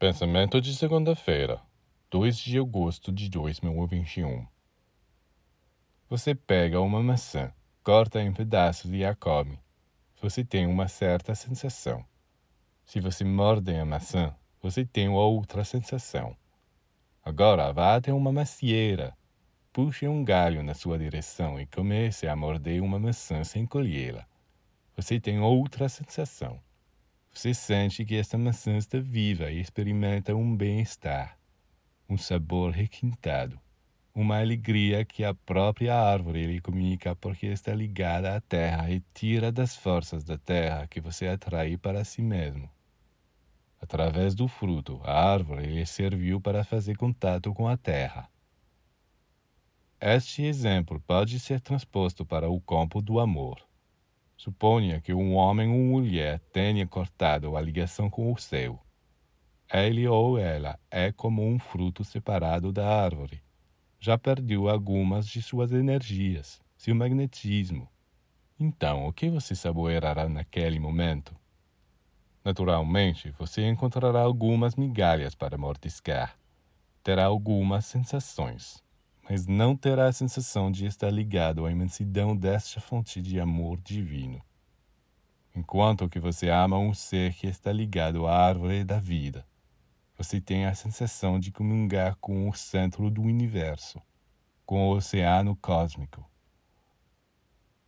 Pensamento de segunda-feira, 2 de agosto de 2021. Você pega uma maçã, corta em pedaços e a come. Você tem uma certa sensação. Se você morde a maçã, você tem outra sensação. Agora vá até uma macieira. Puxe um galho na sua direção e comece a morder uma maçã sem colhê-la. Você tem outra sensação. Você sente que esta maçã está viva e experimenta um bem-estar, um sabor requintado, uma alegria que a própria árvore lhe comunica porque está ligada à terra e tira das forças da terra que você atrai para si mesmo. Através do fruto, a árvore lhe serviu para fazer contato com a terra. Este exemplo pode ser transposto para o campo do amor. Suponha que um homem ou mulher tenha cortado a ligação com o céu. Ele ou ela é como um fruto separado da árvore. Já perdeu algumas de suas energias, seu magnetismo. Então, o que você saboreará naquele momento? Naturalmente, você encontrará algumas migalhas para mordiscar. Terá algumas sensações mas não terá a sensação de estar ligado à imensidão desta fonte de amor divino. Enquanto que você ama um ser que está ligado à árvore da vida, você tem a sensação de comungar com o centro do universo, com o oceano cósmico.